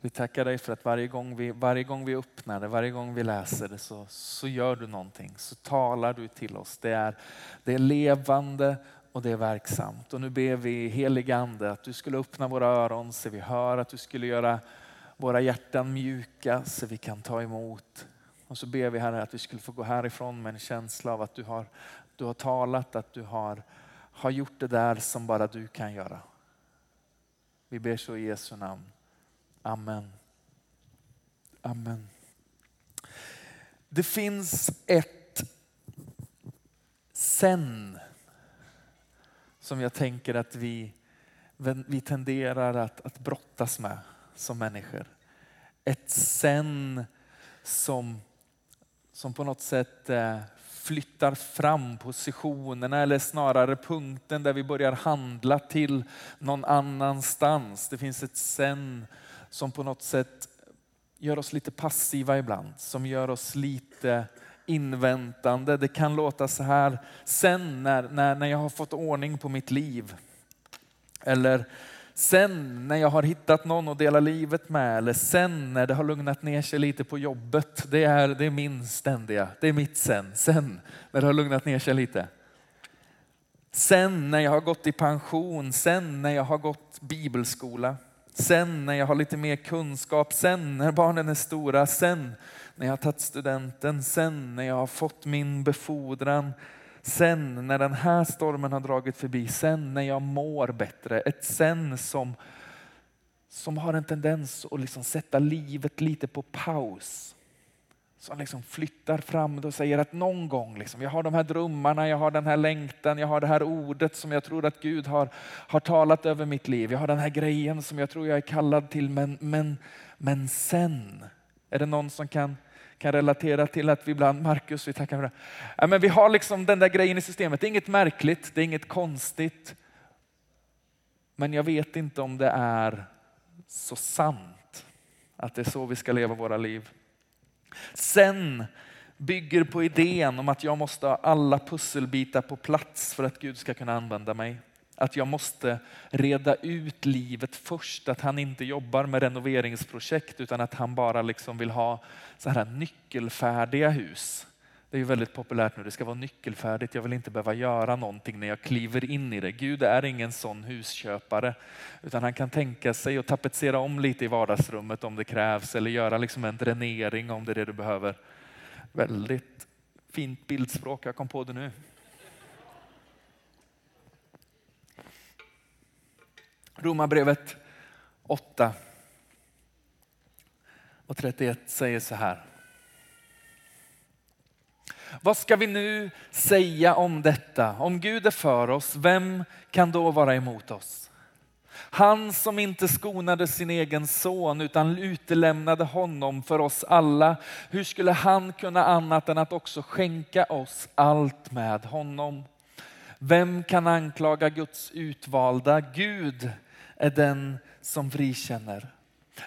Vi tackar dig för att varje gång vi, varje gång vi öppnar det, varje gång vi läser det så, så gör du någonting. Så talar du till oss. Det är, det är levande och det är verksamt. Och nu ber vi helige Ande att du skulle öppna våra öron så vi hör, att du skulle göra våra hjärtan mjuka så vi kan ta emot. Och så ber vi Herre att vi skulle få gå härifrån med en känsla av att du har, du har talat, att du har, har gjort det där som bara du kan göra. Vi ber så i Jesu namn. Amen. Amen. Det finns ett sen som jag tänker att vi, vi tenderar att, att brottas med som människor. Ett sen som, som på något sätt eh, flyttar fram positionerna eller snarare punkten där vi börjar handla till någon annanstans. Det finns ett sen som på något sätt gör oss lite passiva ibland, som gör oss lite inväntande. Det kan låta så här, sen när, när, när jag har fått ordning på mitt liv. Eller sen när jag har hittat någon att dela livet med. Eller sen när det har lugnat ner sig lite på jobbet. Det är, det är min ständiga, det är mitt sen. Sen när det har lugnat ner sig lite. Sen när jag har gått i pension, sen när jag har gått bibelskola. Sen när jag har lite mer kunskap, sen när barnen är stora, sen när jag har tagit studenten, sen när jag har fått min befordran, sen när den här stormen har dragit förbi, sen när jag mår bättre. Ett sen som, som har en tendens att liksom sätta livet lite på paus som liksom flyttar fram och säger att någon gång, liksom, jag har de här drömmarna, jag har den här längtan, jag har det här ordet som jag tror att Gud har, har talat över mitt liv. Jag har den här grejen som jag tror jag är kallad till, men, men, men sen, är det någon som kan, kan relatera till att vi ibland, Markus, vi tackar för det. Ja, men vi har liksom den där grejen i systemet, det är inget märkligt, det är inget konstigt. Men jag vet inte om det är så sant att det är så vi ska leva våra liv. Sen bygger på idén om att jag måste ha alla pusselbitar på plats för att Gud ska kunna använda mig. Att jag måste reda ut livet först, att han inte jobbar med renoveringsprojekt utan att han bara liksom vill ha så här nyckelfärdiga hus. Det är ju väldigt populärt nu, det ska vara nyckelfärdigt, jag vill inte behöva göra någonting när jag kliver in i det. Gud är ingen sån husköpare, utan han kan tänka sig att tapetsera om lite i vardagsrummet om det krävs eller göra liksom en dränering om det är det du behöver. Väldigt fint bildspråk, jag kom på det nu. Romarbrevet 8 och 31 säger så här. Vad ska vi nu säga om detta? Om Gud är för oss, vem kan då vara emot oss? Han som inte skonade sin egen son utan utelämnade honom för oss alla. Hur skulle han kunna annat än att också skänka oss allt med honom? Vem kan anklaga Guds utvalda? Gud är den som frikänner.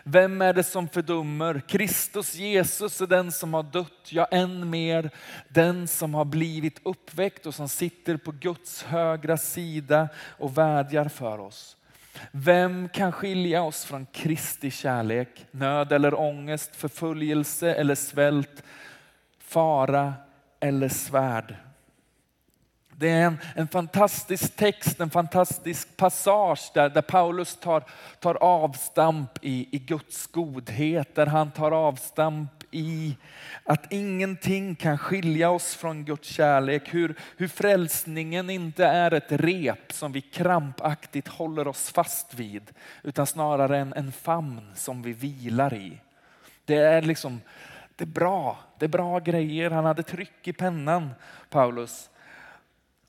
Vem är det som fördömer? Kristus Jesus är den som har dött, ja än mer den som har blivit uppväckt och som sitter på Guds högra sida och vädjar för oss. Vem kan skilja oss från Kristi kärlek? Nöd eller ångest, förföljelse eller svält, fara eller svärd? Det är en, en fantastisk text, en fantastisk passage där, där Paulus tar, tar avstamp i, i Guds godhet, där han tar avstamp i att ingenting kan skilja oss från Guds kärlek. Hur, hur frälsningen inte är ett rep som vi krampaktigt håller oss fast vid, utan snarare en, en famn som vi vilar i. Det är liksom, det är bra, det är bra grejer. Han hade tryck i pennan, Paulus.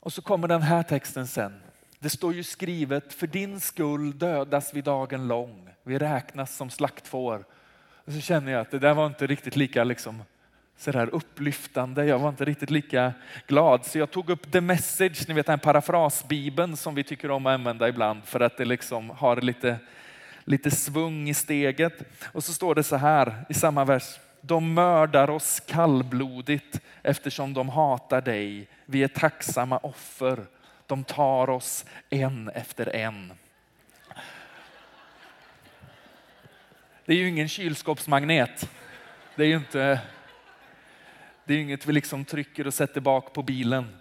Och så kommer den här texten sen. Det står ju skrivet, för din skull dödas vi dagen lång. Vi räknas som slaktfår. Och så känner jag att det där var inte riktigt lika liksom, sådär upplyftande. Jag var inte riktigt lika glad. Så jag tog upp the message, ni vet den parafrasbibeln som vi tycker om att använda ibland för att det liksom har lite, lite svung i steget. Och så står det så här i samma vers. De mördar oss kallblodigt eftersom de hatar dig. Vi är tacksamma offer. De tar oss en efter en. Det är ju ingen kylskåpsmagnet. Det är ju inte, det är inget vi liksom trycker och sätter bak på bilen.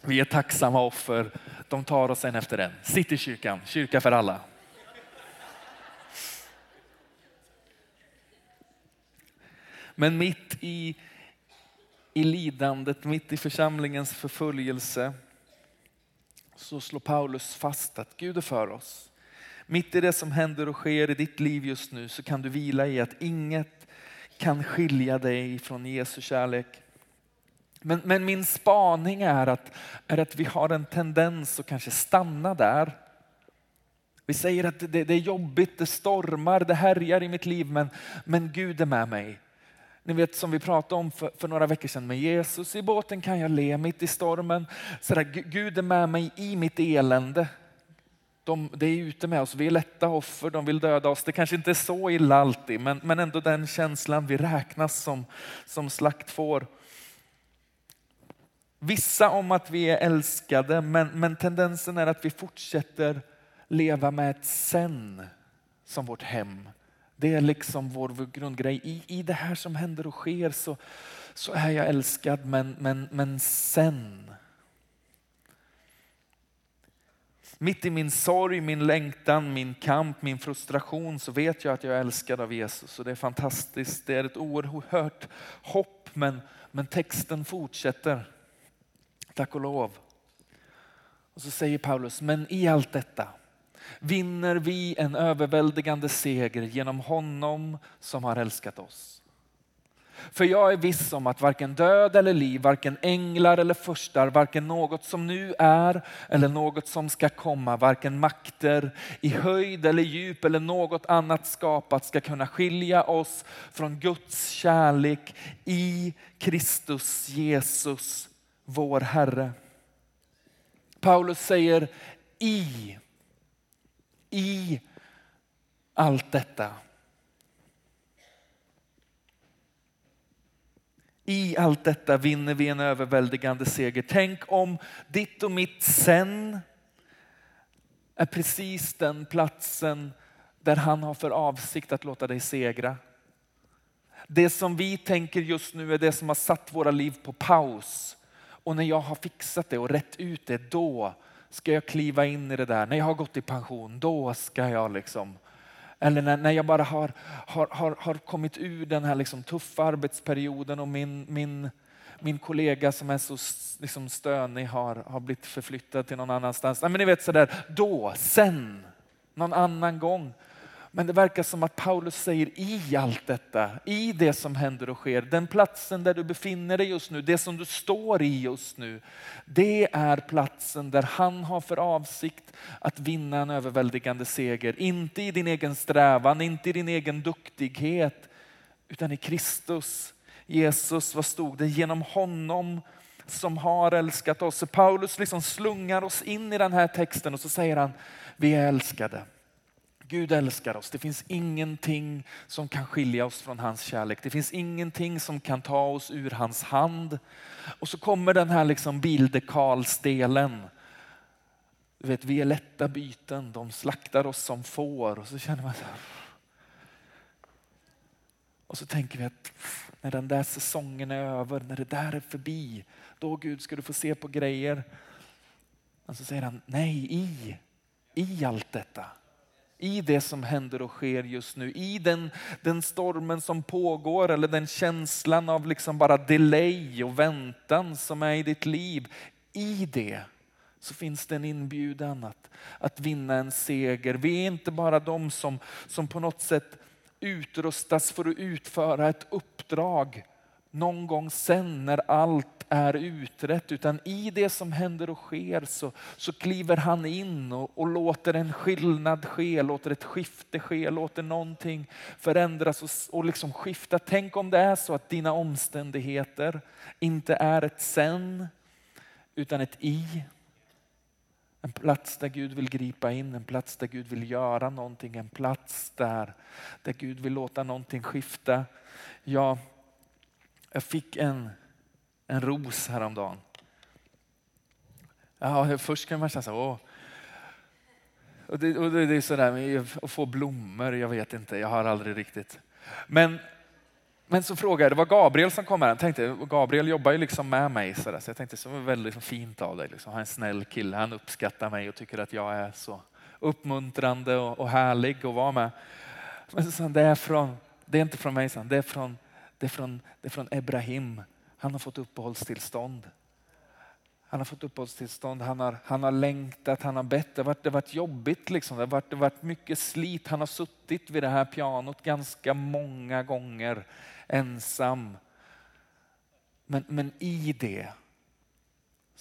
Vi är tacksamma offer. De tar oss en efter en. Sitt i kyrkan, kyrka för alla. Men mitt i, i lidandet, mitt i församlingens förföljelse så slår Paulus fast att Gud är för oss. Mitt i det som händer och sker i ditt liv just nu så kan du vila i att inget kan skilja dig från Jesu kärlek. Men, men, min spaning är att, är att vi har en tendens att kanske stanna där. Vi säger att det, det är jobbigt, det stormar, det härjar i mitt liv, men, men Gud är med mig. Ni vet som vi pratade om för, för, några veckor sedan med Jesus. I båten kan jag le mitt i stormen. Så där, Gud är med mig i mitt elände. De, det är ute med oss, vi är lätta offer, de vill döda oss. Det kanske inte är så illa alltid, men, men ändå den känslan, vi räknas som, som slaktfår. Vissa om att vi är älskade, men, men tendensen är att vi fortsätter leva med ett sen som vårt hem. Det är liksom vår grundgrej. I, I det här som händer och sker så, så är jag älskad, men, men, men sen. Mitt i min sorg, min längtan, min kamp, min frustration så vet jag att jag är älskad av Jesus. Och det är fantastiskt. Det är ett oerhört hopp, men, men texten fortsätter. Tack och lov. Och så säger Paulus, men i allt detta vinner vi en överväldigande seger genom honom som har älskat oss. För jag är viss om att varken död eller liv, varken änglar eller förstar, varken något som nu är eller något som ska komma, varken makter i höjd eller djup eller något annat skapat ska kunna skilja oss från Guds kärlek i Kristus Jesus, vår Herre. Paulus säger i i allt detta. I allt detta vinner vi en överväldigande seger. Tänk om ditt och mitt sen är precis den platsen där han har för avsikt att låta dig segra. Det som vi tänker just nu är det som har satt våra liv på paus. Och när jag har fixat det och rätt ut det, då ska jag kliva in i det där. När jag har gått i pension, då ska jag liksom eller när, när jag bara har, har, har, har kommit ur den här liksom tuffa arbetsperioden och min, min, min kollega som är så liksom stönig har, har blivit förflyttad till någon annanstans. Nej, men ni vet sådär, då, sen, någon annan gång. Men det verkar som att Paulus säger i allt detta, i det som händer och sker, den platsen där du befinner dig just nu, det som du står i just nu, det är platsen där han har för avsikt att vinna en överväldigande seger. Inte i din egen strävan, inte i din egen duktighet, utan i Kristus. Jesus, vad stod det? Genom honom som har älskat oss. Så Paulus liksom slungar oss in i den här texten och så säger han, vi är älskade. Gud älskar oss. Det finns ingenting som kan skilja oss från hans kärlek. Det finns ingenting som kan ta oss ur hans hand. Och så kommer den här liksom bildekalsdelen. Du vet, vi är lätta byten, de slaktar oss som får. Och så känner man så här. Och så tänker vi att när den där säsongen är över, när det där är förbi, då Gud ska du få se på grejer. Men så säger han, nej i, i allt detta i det som händer och sker just nu, i den, den stormen som pågår eller den känslan av liksom bara delay och väntan som är i ditt liv. I det så finns det en inbjudan att, att vinna en seger. Vi är inte bara de som, som på något sätt utrustas för att utföra ett uppdrag någon gång sen när allt är utrett, utan i det som händer och sker så, så kliver han in och, och låter en skillnad ske, låter ett skifte ske, låter någonting förändras och, och liksom skifta. Tänk om det är så att dina omständigheter inte är ett sen, utan ett i. En plats där Gud vill gripa in, en plats där Gud vill göra någonting, en plats där, där Gud vill låta någonting skifta. Ja, jag fick en, en ros häromdagen. Ja, först kan man känna så åh, Och det, och det är sådär att få blommor, jag vet inte, jag har aldrig riktigt. Men, men så frågade jag, det var Gabriel som kom här. Jag tänkte, Gabriel jobbar ju liksom med mig så, där, så jag tänkte, så var väldigt fint av dig. Liksom. Han är en snäll kille, han uppskattar mig och tycker att jag är så uppmuntrande och, och härlig att vara med. Men så sa han, det är, från, det är inte från mig, det är från, det är från, det är från Ebrahim. Han har fått uppehållstillstånd. Han har fått uppehållstillstånd, han har, han har längtat, han har bett. Det har varit, det har varit jobbigt, liksom. det, har varit, det har varit mycket slit. Han har suttit vid det här pianot ganska många gånger ensam. Men, men i det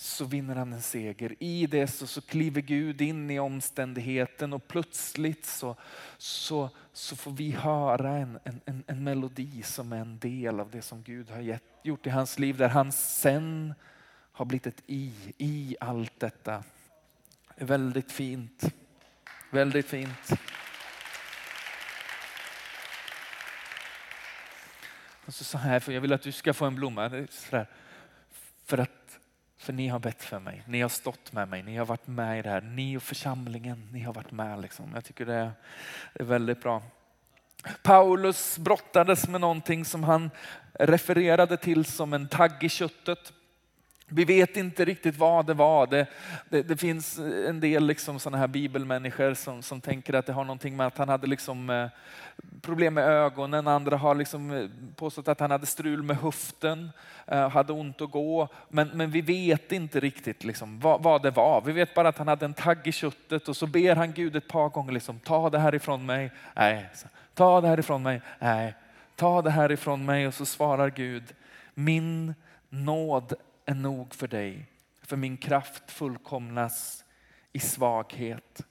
så vinner han en seger. I det så, så kliver Gud in i omständigheten och plötsligt så, så, så får vi höra en, en, en melodi som är en del av det som Gud har gett, gjort i hans liv. Där han sen har blivit ett i, i allt detta. Det är väldigt fint. Väldigt fint. Och så, så här, för jag vill att du ska få en blomma. För att för ni har bett för mig, ni har stått med mig, ni har varit med i det här. Ni och församlingen, ni har varit med. Liksom. Jag tycker det är väldigt bra. Paulus brottades med någonting som han refererade till som en tagg i köttet. Vi vet inte riktigt vad det var. Det, det, det finns en del liksom sådana här bibelmänniskor som, som tänker att det har någonting med att han hade liksom, eh, problem med ögonen. Andra har liksom eh, påstått att han hade strul med höften, eh, hade ont att gå. Men, men vi vet inte riktigt liksom vad, vad, det var. Vi vet bara att han hade en tagg i köttet och så ber han Gud ett par gånger, liksom, ta det här ifrån mig. Nej, ta det här ifrån mig. Nej, ta det här ifrån mig. Och så svarar Gud, min nåd är nog för dig, för min kraft fullkomnas i svaghet.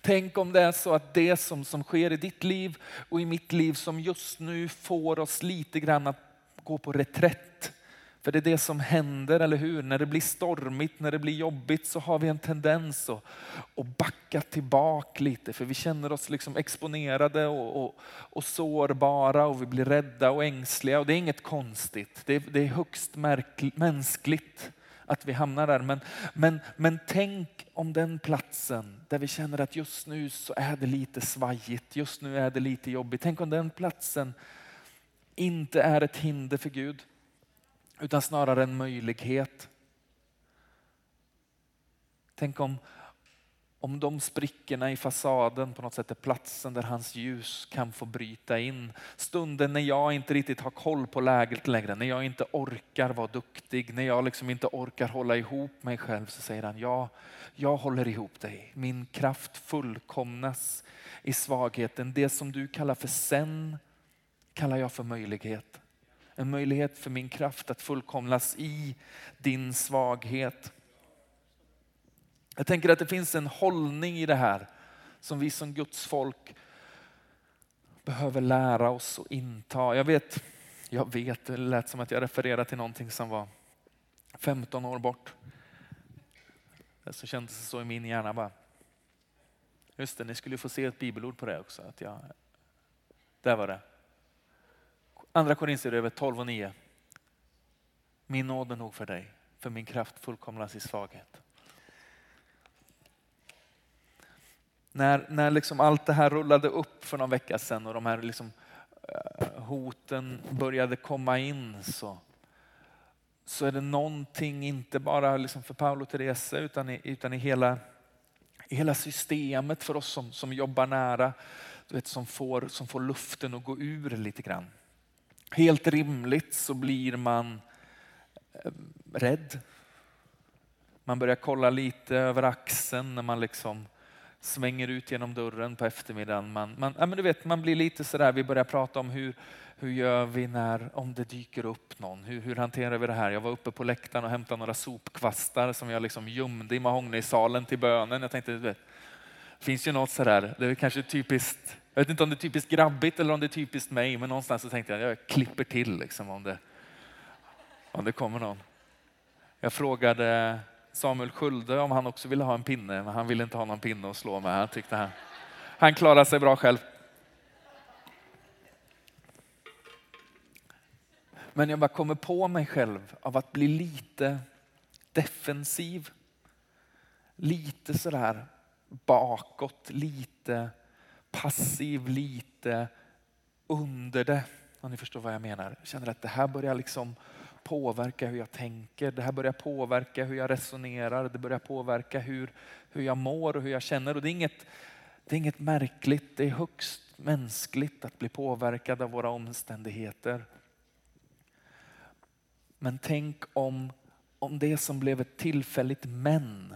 Tänk om det är så att det som, som sker i ditt liv och i mitt liv som just nu får oss lite grann att gå på reträtt för det är det som händer, eller hur? När det blir stormigt, när det blir jobbigt så har vi en tendens att, att backa tillbaka lite. För vi känner oss liksom exponerade och, och, och sårbara och vi blir rädda och ängsliga. Och det är inget konstigt. Det är, det är högst märkligt, mänskligt att vi hamnar där. Men, men, men tänk om den platsen där vi känner att just nu så är det lite svajigt, just nu är det lite jobbigt. Tänk om den platsen inte är ett hinder för Gud utan snarare en möjlighet. Tänk om, om de sprickorna i fasaden på något sätt är platsen där hans ljus kan få bryta in. Stunden när jag inte riktigt har koll på läget längre, när jag inte orkar vara duktig, när jag liksom inte orkar hålla ihop mig själv så säger han, ja, jag håller ihop dig. Min kraft fullkomnas i svagheten. Det som du kallar för sen kallar jag för möjlighet. En möjlighet för min kraft att fullkomnas i din svaghet. Jag tänker att det finns en hållning i det här som vi som Guds folk behöver lära oss att inta. Jag vet, jag vet, det lät som att jag refererar till någonting som var 15 år bort. Så kändes det så i min hjärna bara. Just det, ni skulle få se ett bibelord på det också. Att jag, där var det. Andra Korinthierbrevet 12 och 9. Min nåd är nog för dig, för min kraft fullkomnas i svaghet. När, när liksom allt det här rullade upp för någon vecka sedan och de här liksom, eh, hoten började komma in så, så är det någonting, inte bara liksom för Paolo och Therese utan i, utan i, hela, i hela systemet för oss som, som jobbar nära, du vet, som, får, som får luften att gå ur lite grann. Helt rimligt så blir man eh, rädd. Man börjar kolla lite över axeln när man liksom svänger ut genom dörren på eftermiddagen. Man, man, ja, men du vet, man blir lite sådär, vi börjar prata om hur, hur gör vi när, om det dyker upp någon? Hur, hur hanterar vi det här? Jag var uppe på läktaren och hämtade några sopkvastar som jag liksom gömde i mahognysalen till bönen. Jag tänkte, det finns ju något sådär, det är kanske typiskt jag vet inte om det är typiskt grabbigt eller om det är typiskt mig, men någonstans så tänkte jag att jag klipper till liksom om, det, om det kommer någon. Jag frågade Samuel Skölde om han också ville ha en pinne, men han ville inte ha någon pinne att slå med. Han tyckte han, han klarade sig bra själv. Men jag bara kommer på mig själv av att bli lite defensiv. Lite sådär bakåt, lite passiv, lite under det. Om ni förstår vad jag menar. Jag känner att det här börjar liksom påverka hur jag tänker. Det här börjar påverka hur jag resonerar. Det börjar påverka hur, hur jag mår och hur jag känner. Och det, är inget, det är inget märkligt. Det är högst mänskligt att bli påverkad av våra omständigheter. Men tänk om, om det som blev ett tillfälligt men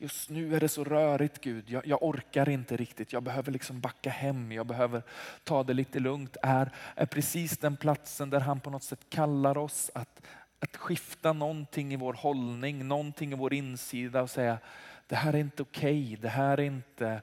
Just nu är det så rörigt Gud, jag, jag, orkar inte riktigt, jag behöver liksom backa hem, jag behöver ta det lite lugnt. Är, är precis den platsen där han på något sätt kallar oss att, att skifta någonting i vår hållning, någonting i vår insida och säga det här är inte okej, okay, det här är inte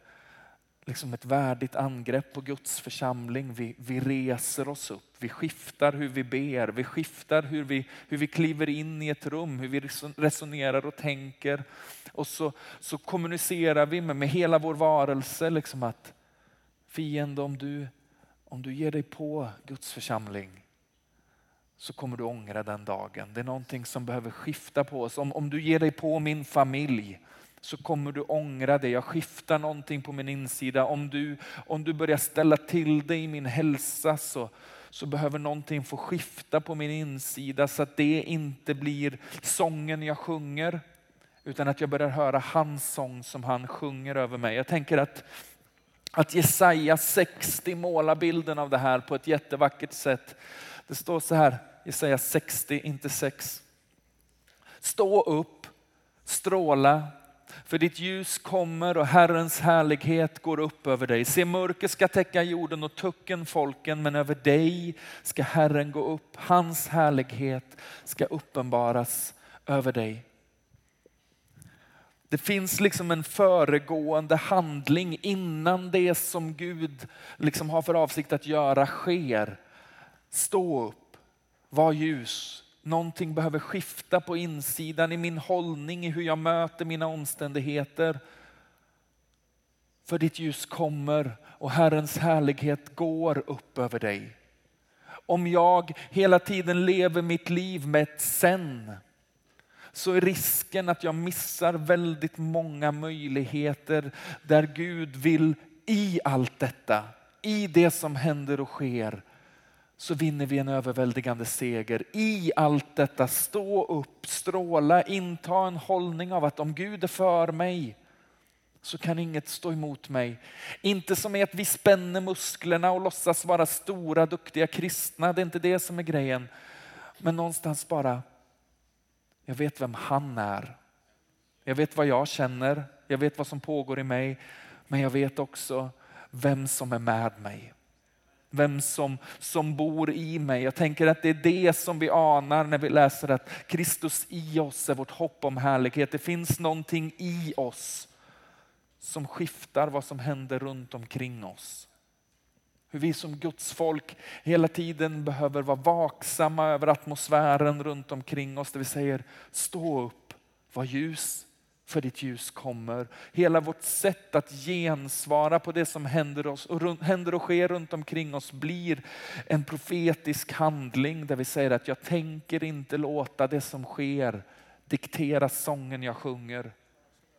liksom ett värdigt angrepp på Guds församling. Vi, vi reser oss upp, vi skiftar hur vi ber, vi skiftar hur vi, hur vi kliver in i ett rum, hur vi resonerar och tänker. Och så, så kommunicerar vi med, med hela vår varelse liksom att fiende om du, om du ger dig på Guds församling så kommer du ångra den dagen. Det är någonting som behöver skifta på oss. Om, om du ger dig på min familj så kommer du ångra det. Jag skiftar någonting på min insida. Om du, om du börjar ställa till dig i min hälsa så, så behöver någonting få skifta på min insida så att det inte blir sången jag sjunger utan att jag börjar höra hans sång som han sjunger över mig. Jag tänker att, att Jesaja 60 målar bilden av det här på ett jättevackert sätt. Det står så här, Jesaja 60, inte 6. Stå upp, stråla, för ditt ljus kommer och Herrens härlighet går upp över dig. Se mörker ska täcka jorden och tucken folken, men över dig ska Herren gå upp. Hans härlighet ska uppenbaras över dig. Det finns liksom en föregående handling innan det som Gud liksom har för avsikt att göra sker. Stå upp, var ljus, Någonting behöver skifta på insidan i min hållning, i hur jag möter mina omständigheter. För ditt ljus kommer och Herrens härlighet går upp över dig. Om jag hela tiden lever mitt liv med ett sen så är risken att jag missar väldigt många möjligheter där Gud vill i allt detta, i det som händer och sker, så vinner vi en överväldigande seger. I allt detta, stå upp, stråla, inta en hållning av att om Gud är för mig så kan inget stå emot mig. Inte som är att vi spänner musklerna och låtsas vara stora, duktiga kristna. Det är inte det som är grejen. Men någonstans bara, jag vet vem han är. Jag vet vad jag känner, jag vet vad som pågår i mig, men jag vet också vem som är med mig vem som, som bor i mig. Jag tänker att det är det som vi anar när vi läser att Kristus i oss är vårt hopp om härlighet. Det finns någonting i oss som skiftar vad som händer runt omkring oss. Hur vi som Guds folk hela tiden behöver vara vaksamma över atmosfären runt omkring oss. Där vi säger stå upp, var ljus, för ditt ljus kommer. Hela vårt sätt att gensvara på det som händer, oss, och, händer och sker runt omkring oss blir en profetisk handling där vi säger att jag tänker inte låta det som sker diktera sången jag sjunger.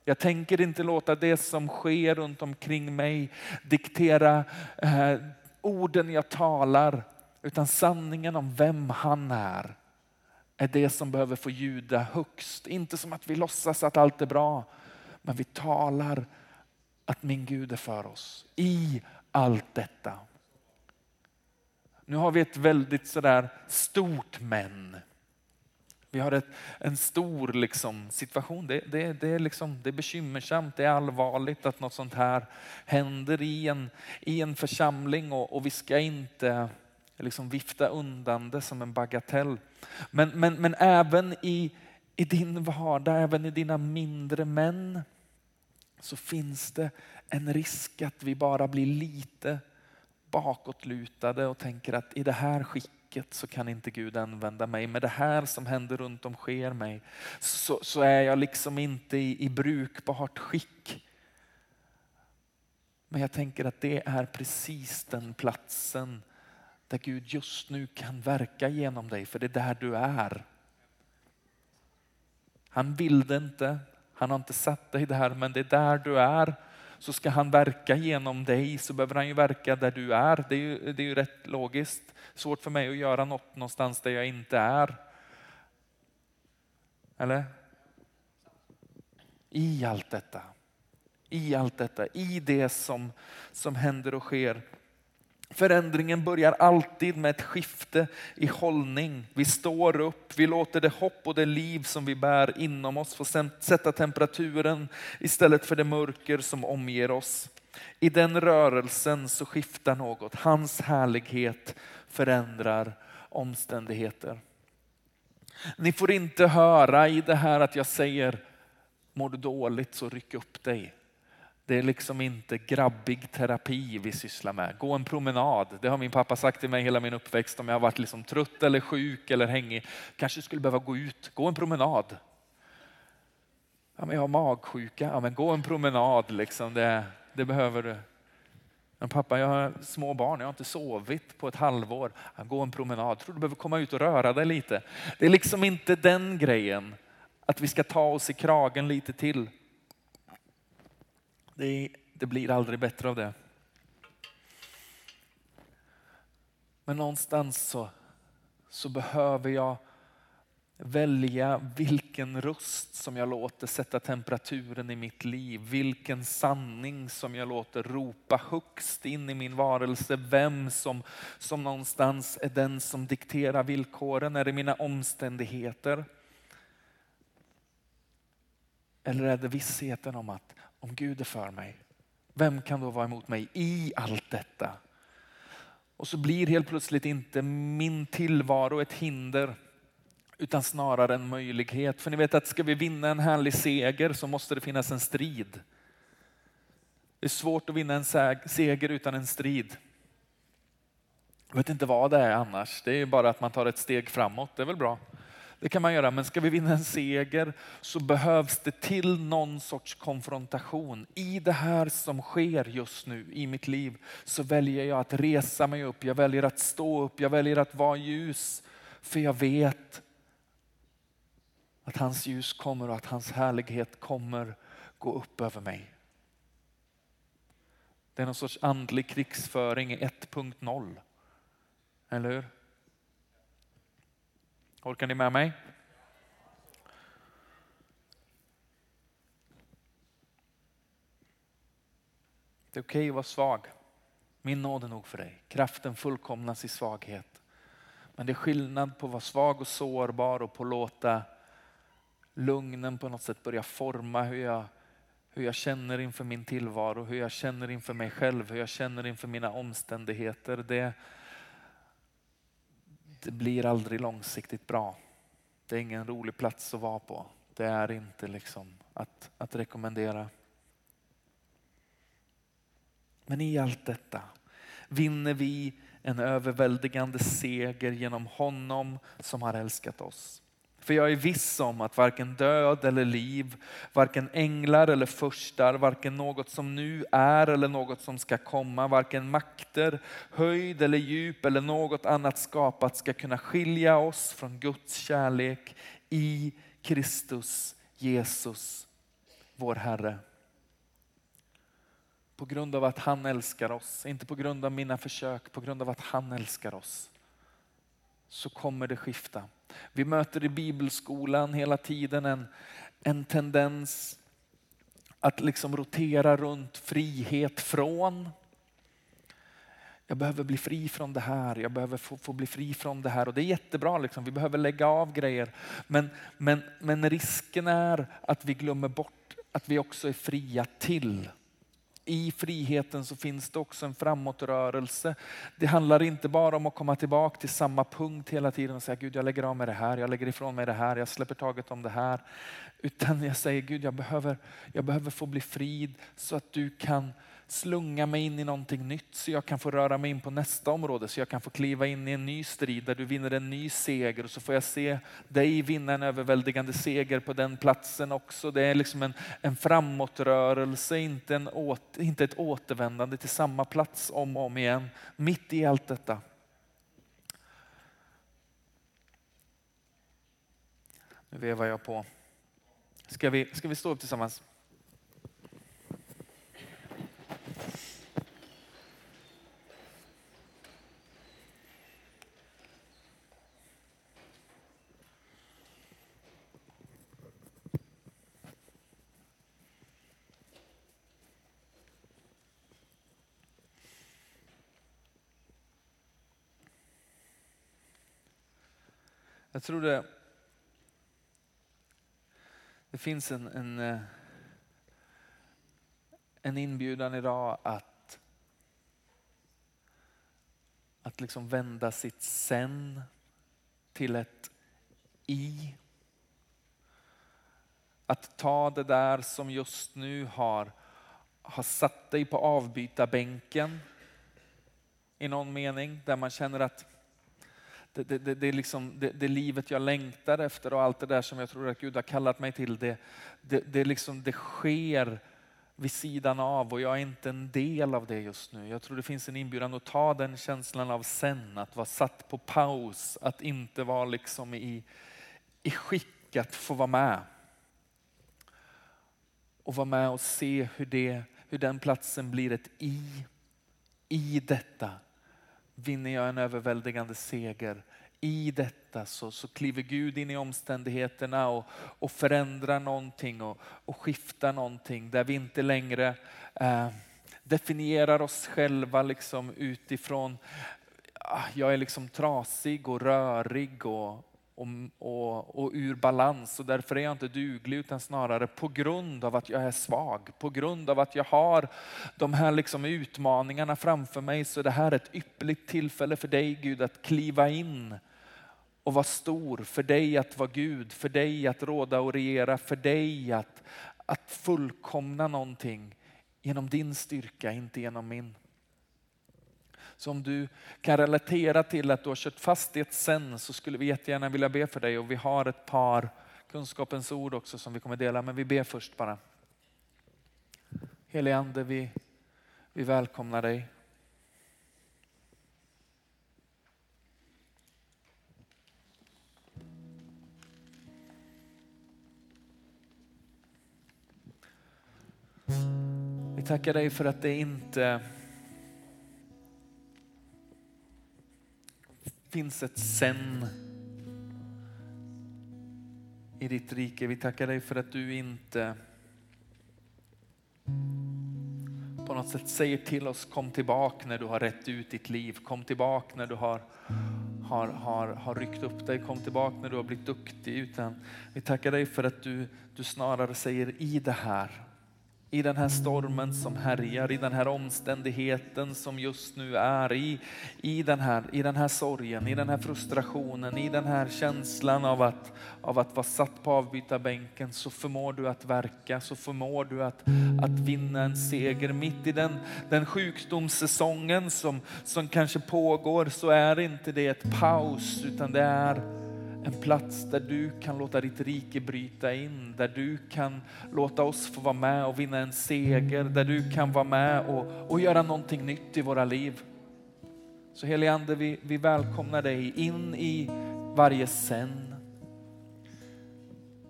Jag tänker inte låta det som sker runt omkring mig diktera eh, orden jag talar, utan sanningen om vem han är är det som behöver få ljuda högst. Inte som att vi låtsas att allt är bra, men vi talar att min Gud är för oss i allt detta. Nu har vi ett väldigt sådär stort men. Vi har ett, en stor liksom, situation. Det, det, det, är liksom, det är bekymmersamt, det är allvarligt att något sånt här händer i en, i en församling och, och vi ska inte liksom vifta undan det som en bagatell. Men, men, men även i, i din vardag, även i dina mindre män, så finns det en risk att vi bara blir lite bakåtlutade och tänker att i det här skicket så kan inte Gud använda mig. Med det här som händer runt sker mig så, så är jag liksom inte i, i brukbart skick. Men jag tänker att det är precis den platsen där Gud just nu kan verka genom dig, för det är där du är. Han vill det inte, han har inte satt dig där, men det är där du är. så ska han verka genom dig så behöver han ju verka där du är. Det är ju, det är ju rätt logiskt. Svårt för mig att göra något någonstans där jag inte är. Eller? I allt detta, i allt detta, i det som, som händer och sker Förändringen börjar alltid med ett skifte i hållning. Vi står upp, vi låter det hopp och det liv som vi bär inom oss få sätta temperaturen istället för det mörker som omger oss. I den rörelsen så skiftar något. Hans härlighet förändrar omständigheter. Ni får inte höra i det här att jag säger mår du dåligt så ryck upp dig. Det är liksom inte grabbig terapi vi sysslar med. Gå en promenad. Det har min pappa sagt till mig hela min uppväxt. Om jag har varit liksom trött eller sjuk eller hängig. Kanske skulle behöva gå ut. Gå en promenad. Ja, men jag har magsjuka. Ja, men gå en promenad. Liksom. Det, det behöver du. Men pappa, jag har små barn. Jag har inte sovit på ett halvår. Ja, gå en promenad. Jag tror du behöver komma ut och röra dig lite. Det är liksom inte den grejen. Att vi ska ta oss i kragen lite till. Det, det blir aldrig bättre av det. Men någonstans så, så behöver jag välja vilken röst som jag låter sätta temperaturen i mitt liv. Vilken sanning som jag låter ropa högst in i min varelse. Vem som, som någonstans är den som dikterar villkoren. Är det mina omständigheter? Eller är det vissheten om att om Gud är för mig, vem kan då vara emot mig i allt detta? Och så blir helt plötsligt inte min tillvaro ett hinder utan snarare en möjlighet. För ni vet att ska vi vinna en härlig seger så måste det finnas en strid. Det är svårt att vinna en seger utan en strid. Jag vet inte vad det är annars. Det är bara att man tar ett steg framåt. Det är väl bra. Det kan man göra, men ska vi vinna en seger så behövs det till någon sorts konfrontation. I det här som sker just nu i mitt liv så väljer jag att resa mig upp, jag väljer att stå upp, jag väljer att vara ljus. För jag vet att hans ljus kommer och att hans härlighet kommer gå upp över mig. Det är någon sorts andlig krigsföring 1.0. Eller hur? Orkar ni med mig? Det är okej okay att vara svag. Min nåd är nog för dig. Kraften fullkomnas i svaghet. Men det är skillnad på att vara svag och sårbar och på att låta lugnen på något sätt börja forma hur jag, hur jag känner inför min tillvaro, hur jag känner inför mig själv, hur jag känner inför mina omständigheter. Det, det blir aldrig långsiktigt bra. Det är ingen rolig plats att vara på. Det är inte liksom att, att rekommendera. Men i allt detta vinner vi en överväldigande seger genom honom som har älskat oss. För jag är viss om att varken död eller liv, varken änglar eller förstar, varken något som nu är eller något som ska komma, varken makter, höjd eller djup eller något annat skapat ska kunna skilja oss från Guds kärlek i Kristus Jesus, vår Herre. På grund av att han älskar oss, inte på grund av mina försök, på grund av att han älskar oss så kommer det skifta. Vi möter i bibelskolan hela tiden en, en tendens att liksom rotera runt frihet från. Jag behöver bli fri från det här, jag behöver få, få bli fri från det här. Och det är jättebra, liksom. vi behöver lägga av grejer. Men, men, men risken är att vi glömmer bort att vi också är fria till i friheten så finns det också en framåtrörelse. Det handlar inte bara om att komma tillbaka till samma punkt hela tiden och säga Gud jag lägger av med det här, jag lägger ifrån mig det här, jag släpper taget om det här. Utan jag säger Gud jag behöver, jag behöver få bli frid så att du kan slunga mig in i någonting nytt så jag kan få röra mig in på nästa område, så jag kan få kliva in i en ny strid där du vinner en ny seger och så får jag se dig vinna en överväldigande seger på den platsen också. Det är liksom en, en framåtrörelse, inte, en åt, inte ett återvändande till samma plats om och om igen, mitt i allt detta. Nu vevar jag på. Ska vi, ska vi stå upp tillsammans? Jag tror det, det finns en, en eh, en inbjudan idag att, att liksom vända sitt sen till ett i. Att ta det där som just nu har, har satt dig på avbytarbänken i någon mening, där man känner att det, det, det, det är liksom det, det, livet jag längtar efter och allt det där som jag tror att Gud har kallat mig till, det, det, det, liksom, det sker vid sidan av och jag är inte en del av det just nu. Jag tror det finns en inbjudan att ta den känslan av sen, att vara satt på paus, att inte vara liksom i, i skick att få vara med. Och vara med och se hur, det, hur den platsen blir ett i, i detta vinner jag en överväldigande seger. I detta så, så kliver Gud in i omständigheterna och, och förändrar någonting och, och skiftar någonting där vi inte längre eh, definierar oss själva liksom utifrån ah, jag är liksom trasig och rörig och, och, och, och ur balans. Och därför är jag inte duglig utan snarare på grund av att jag är svag, på grund av att jag har de här liksom utmaningarna framför mig så är det här ett ypperligt tillfälle för dig Gud att kliva in och vara stor, för dig att vara Gud, för dig att råda och regera, för dig att, att fullkomna någonting genom din styrka, inte genom min som du kan relatera till att du har kört fast i ett sen så skulle vi jättegärna vilja be för dig och vi har ett par kunskapens ord också som vi kommer dela men vi ber först bara. Helige Ande, vi, vi välkomnar dig. Vi tackar dig för att det inte finns ett sen i ditt rike. Vi tackar dig för att du inte på något sätt säger till oss kom tillbaka när du har rätt ut ditt liv. Kom tillbaka när du har, har, har, har ryckt upp dig. Kom tillbaka när du har blivit duktig. Utan vi tackar dig för att du, du snarare säger i det här i den här stormen som härjar, i den här omständigheten som just nu är, i, i, den, här, i den här sorgen, i den här frustrationen, i den här känslan av att, av att vara satt på avbytarbänken så förmår du att verka, så förmår du att, att vinna en seger. Mitt i den, den sjukdomssäsongen som, som kanske pågår så är inte det ett paus utan det är en plats där du kan låta ditt rike bryta in, där du kan låta oss få vara med och vinna en seger, där du kan vara med och, och göra någonting nytt i våra liv. Så helige Ande, vi, vi välkomnar dig in i varje sen,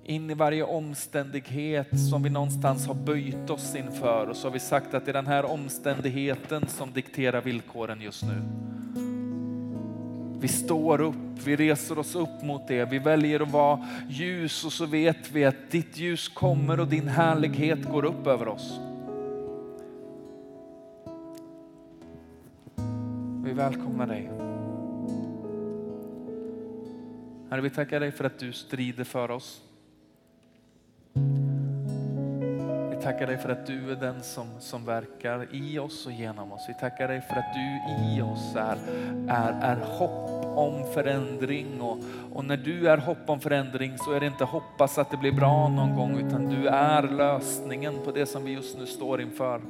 in i varje omständighet som vi någonstans har böjt oss inför och så har vi sagt att det är den här omständigheten som dikterar villkoren just nu. Vi står upp, vi reser oss upp mot det. Vi väljer att vara ljus och så vet vi att ditt ljus kommer och din härlighet går upp över oss. Vi välkomnar dig. Herre, vi tackar dig för att du strider för oss. Tackar dig för att du är den som, som verkar i oss och genom oss. Vi tackar dig för att du i oss är, är, är hopp om förändring. Och, och när du är hopp om förändring så är det inte hoppas att det blir bra någon gång utan du är lösningen på det som vi just nu står inför.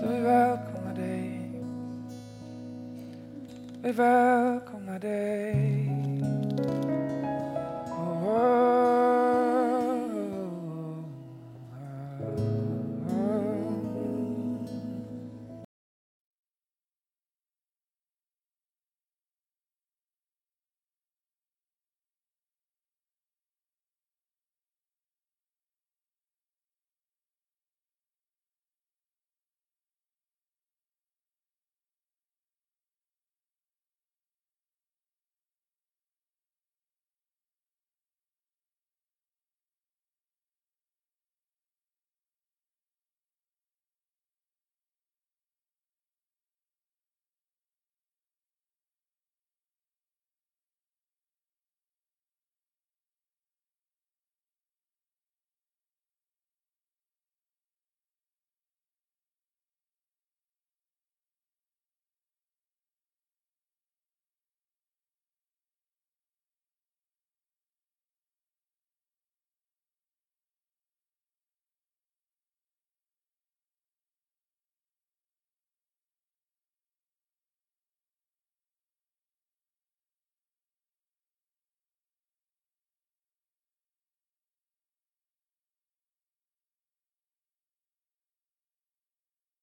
Så vi välkomnar dig. Vi välkomnar dig.